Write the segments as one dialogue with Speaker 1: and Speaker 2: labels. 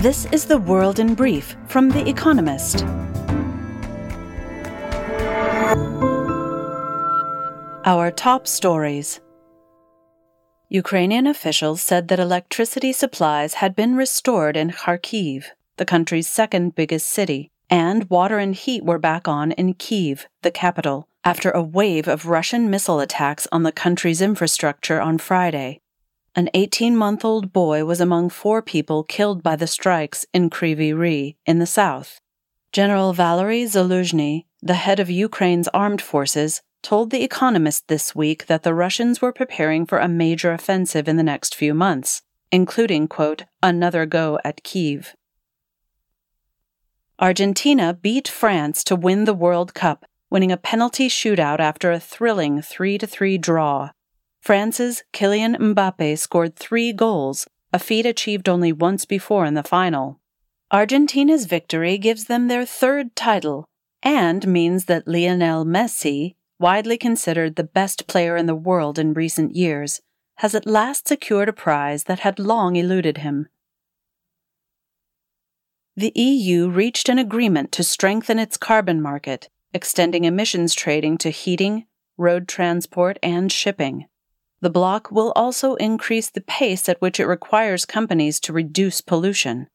Speaker 1: This is the world in brief from The Economist. Our top stories. Ukrainian officials said that electricity supplies had been restored in Kharkiv, the country's second biggest city, and water and heat were back on in Kiev, the capital, after a wave of Russian missile attacks on the country's infrastructure on Friday. An 18 month old boy was among four people killed by the strikes in Kryvyi Rih in the south. General Valery Zaluzhny, the head of Ukraine's armed forces, told The Economist this week that the Russians were preparing for a major offensive in the next few months, including, quote, another go at Kiev. Argentina beat France to win the World Cup, winning a penalty shootout after a thrilling 3 3 draw. France's Kylian Mbappe scored three goals, a feat achieved only once before in the final. Argentina's victory gives them their third title and means that Lionel Messi, widely considered the best player in the world in recent years, has at last secured a prize that had long eluded him. The EU reached an agreement to strengthen its carbon market, extending emissions trading to heating, road transport, and shipping. The bloc will also increase the pace at which it requires companies to reduce pollution.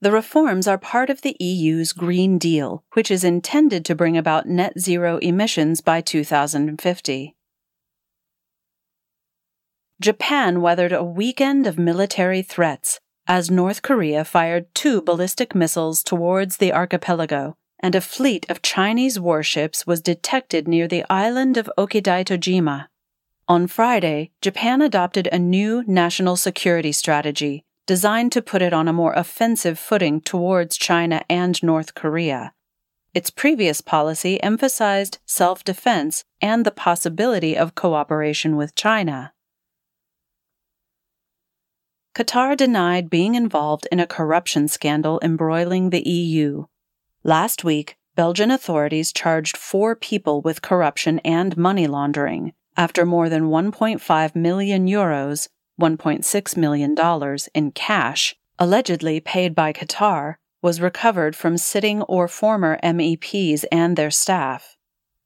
Speaker 1: The reforms are part of the EU's Green Deal, which is intended to bring about net zero emissions by 2050. Japan weathered a weekend of military threats as North Korea fired two ballistic missiles towards the archipelago, and a fleet of Chinese warships was detected near the island of Okinawa. On Friday, Japan adopted a new national security strategy designed to put it on a more offensive footing towards China and North Korea. Its previous policy emphasized self defense and the possibility of cooperation with China. Qatar denied being involved in a corruption scandal embroiling the EU. Last week, Belgian authorities charged four people with corruption and money laundering after more than 1.5 million euros, $1.6 million in cash, allegedly paid by Qatar, was recovered from sitting or former MEPs and their staff.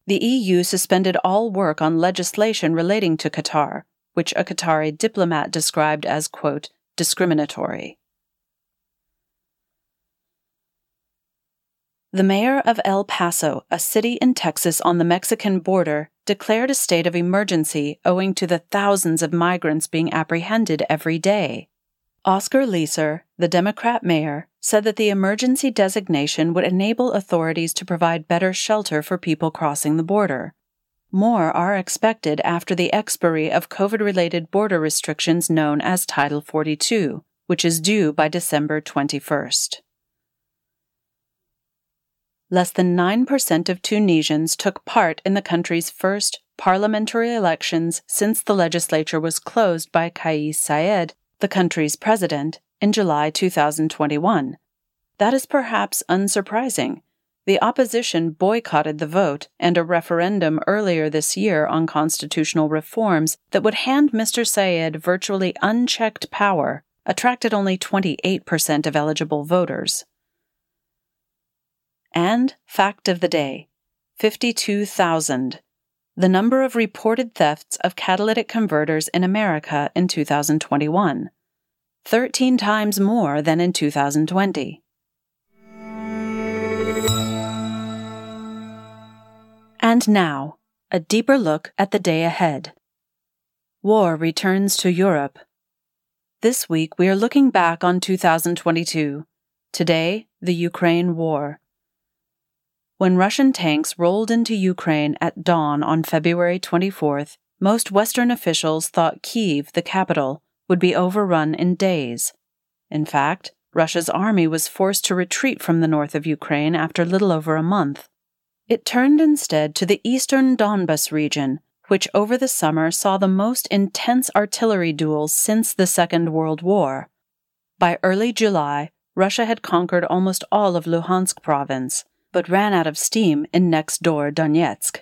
Speaker 1: The EU suspended all work on legislation relating to Qatar, which a Qatari diplomat described as, quote, discriminatory. The mayor of El Paso, a city in Texas on the Mexican border, declared a state of emergency owing to the thousands of migrants being apprehended every day. Oscar Leeser, the Democrat mayor, said that the emergency designation would enable authorities to provide better shelter for people crossing the border. More are expected after the expiry of COVID related border restrictions known as Title 42, which is due by December 21st less than 9% of Tunisians took part in the country's first parliamentary elections since the legislature was closed by Kais Saied, the country's president, in July 2021. That is perhaps unsurprising. The opposition boycotted the vote and a referendum earlier this year on constitutional reforms that would hand Mr. Saied virtually unchecked power attracted only 28% of eligible voters. And fact of the day 52,000. The number of reported thefts of catalytic converters in America in 2021. 13 times more than in 2020. And now, a deeper look at the day ahead. War returns to Europe. This week, we are looking back on 2022. Today, the Ukraine War when Russian tanks rolled into Ukraine at dawn on February 24th, most Western officials thought Kiev, the capital, would be overrun in days. In fact, Russia's army was forced to retreat from the north of Ukraine after little over a month. It turned instead to the eastern Donbas region, which over the summer saw the most intense artillery duels since the Second World War. By early July, Russia had conquered almost all of Luhansk province, but ran out of steam in next door Donetsk.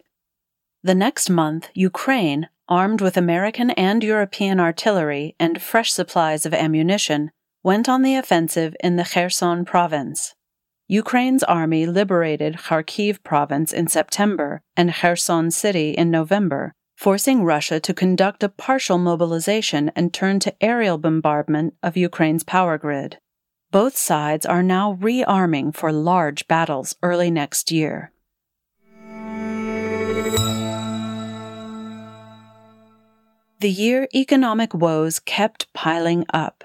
Speaker 1: The next month, Ukraine, armed with American and European artillery and fresh supplies of ammunition, went on the offensive in the Kherson province. Ukraine's army liberated Kharkiv province in September and Kherson city in November, forcing Russia to conduct a partial mobilization and turn to aerial bombardment of Ukraine's power grid. Both sides are now rearming for large battles early next year. The year economic woes kept piling up.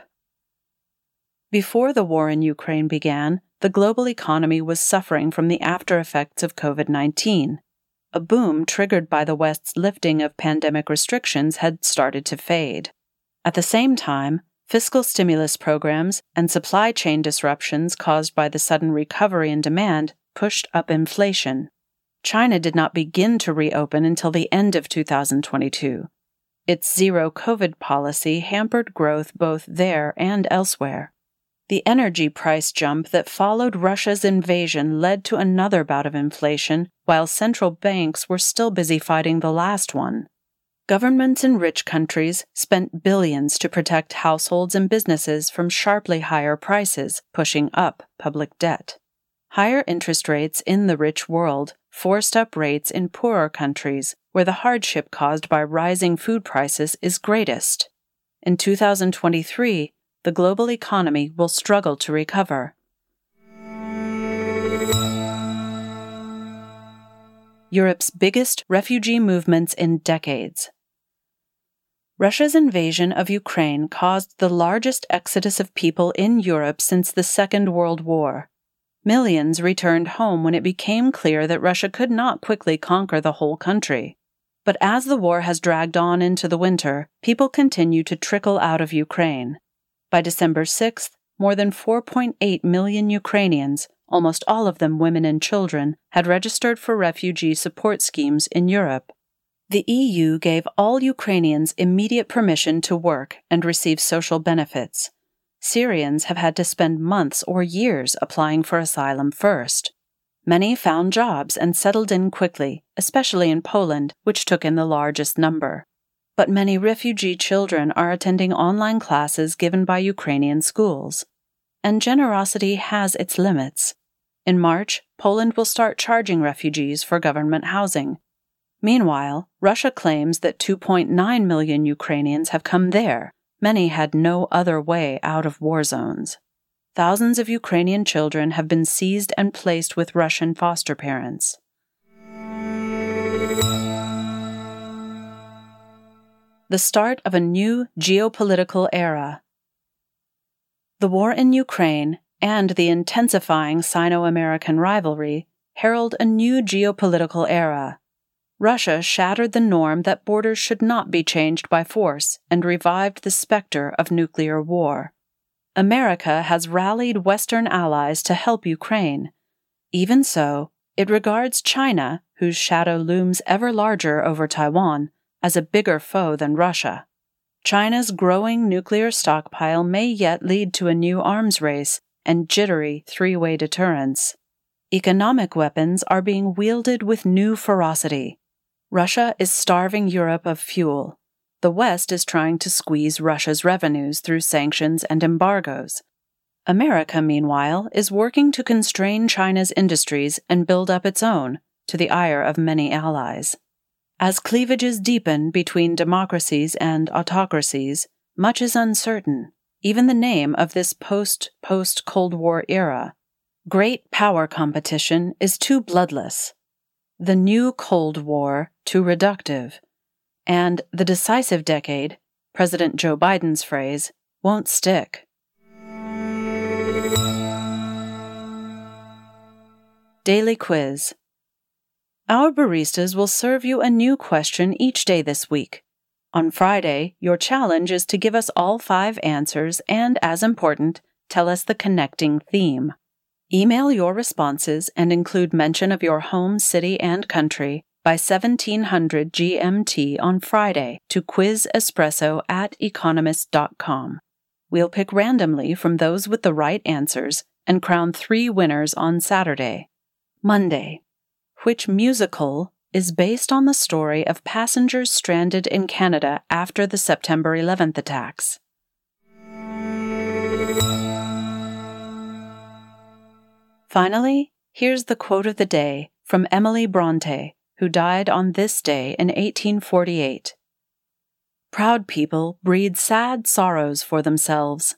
Speaker 1: Before the war in Ukraine began, the global economy was suffering from the after effects of COVID 19. A boom triggered by the West's lifting of pandemic restrictions had started to fade. At the same time, fiscal stimulus programs and supply chain disruptions caused by the sudden recovery in demand pushed up inflation. China did not begin to reopen until the end of 2022. Its zero COVID policy hampered growth both there and elsewhere. The energy price jump that followed Russia's invasion led to another bout of inflation, while central banks were still busy fighting the last one. Governments in rich countries spent billions to protect households and businesses from sharply higher prices, pushing up public debt. Higher interest rates in the rich world forced up rates in poorer countries, where the hardship caused by rising food prices is greatest. In 2023, the global economy will struggle to recover. Europe's biggest refugee movements in decades. Russia's invasion of Ukraine caused the largest exodus of people in Europe since the Second World War. Millions returned home when it became clear that Russia could not quickly conquer the whole country. But as the war has dragged on into the winter, people continue to trickle out of Ukraine. By December 6th, more than 4.8 million Ukrainians, almost all of them women and children, had registered for refugee support schemes in Europe. The EU gave all Ukrainians immediate permission to work and receive social benefits. Syrians have had to spend months or years applying for asylum first. Many found jobs and settled in quickly, especially in Poland, which took in the largest number but many refugee children are attending online classes given by Ukrainian schools. And generosity has its limits. In March, Poland will start charging refugees for government housing. Meanwhile, Russia claims that 2.9 million Ukrainians have come there. Many had no other way out of war zones. Thousands of Ukrainian children have been seized and placed with Russian foster parents. the start of a new geopolitical era. The war in Ukraine and the intensifying Sino American rivalry herald a new geopolitical era. Russia shattered the norm that borders should not be changed by force and revived the specter of nuclear war. America has rallied Western allies to help Ukraine. Even so, it regards China, whose shadow looms ever larger over Taiwan, as a bigger foe than Russia. China's growing nuclear stockpile may yet lead to a new arms race and jittery three way deterrence. Economic weapons are being wielded with new ferocity. Russia is starving Europe of fuel. The West is trying to squeeze Russia's revenues through sanctions and embargoes. America, meanwhile, is working to constrain China's industries and build up its own, to the ire of many allies. As cleavages deepen between democracies and autocracies, much is uncertain, even the name of this post post Cold War era. Great power competition is too bloodless, the new Cold War too reductive, and the decisive decade, President Joe Biden's phrase, won't stick. Daily Quiz our baristas will serve you a new question each day this week. On Friday, your challenge is to give us all five answers and, as important, tell us the connecting theme. Email your responses and include mention of your home, city, and country by 1700 GMT on Friday to quizespresso at economist.com. We'll pick randomly from those with the right answers and crown three winners on Saturday. Monday, which musical is based on the story of passengers stranded in Canada after the September 11th attacks. Finally, here's the quote of the day from Emily Bronte, who died on this day in 1848. Proud people breed sad sorrows for themselves.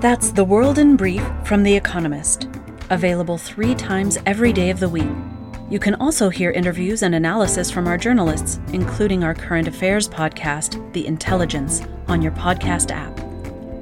Speaker 1: That's The World in Brief from The Economist, available three times every day of the week. You can also hear interviews and analysis from our journalists, including our current affairs podcast, The Intelligence, on your podcast app.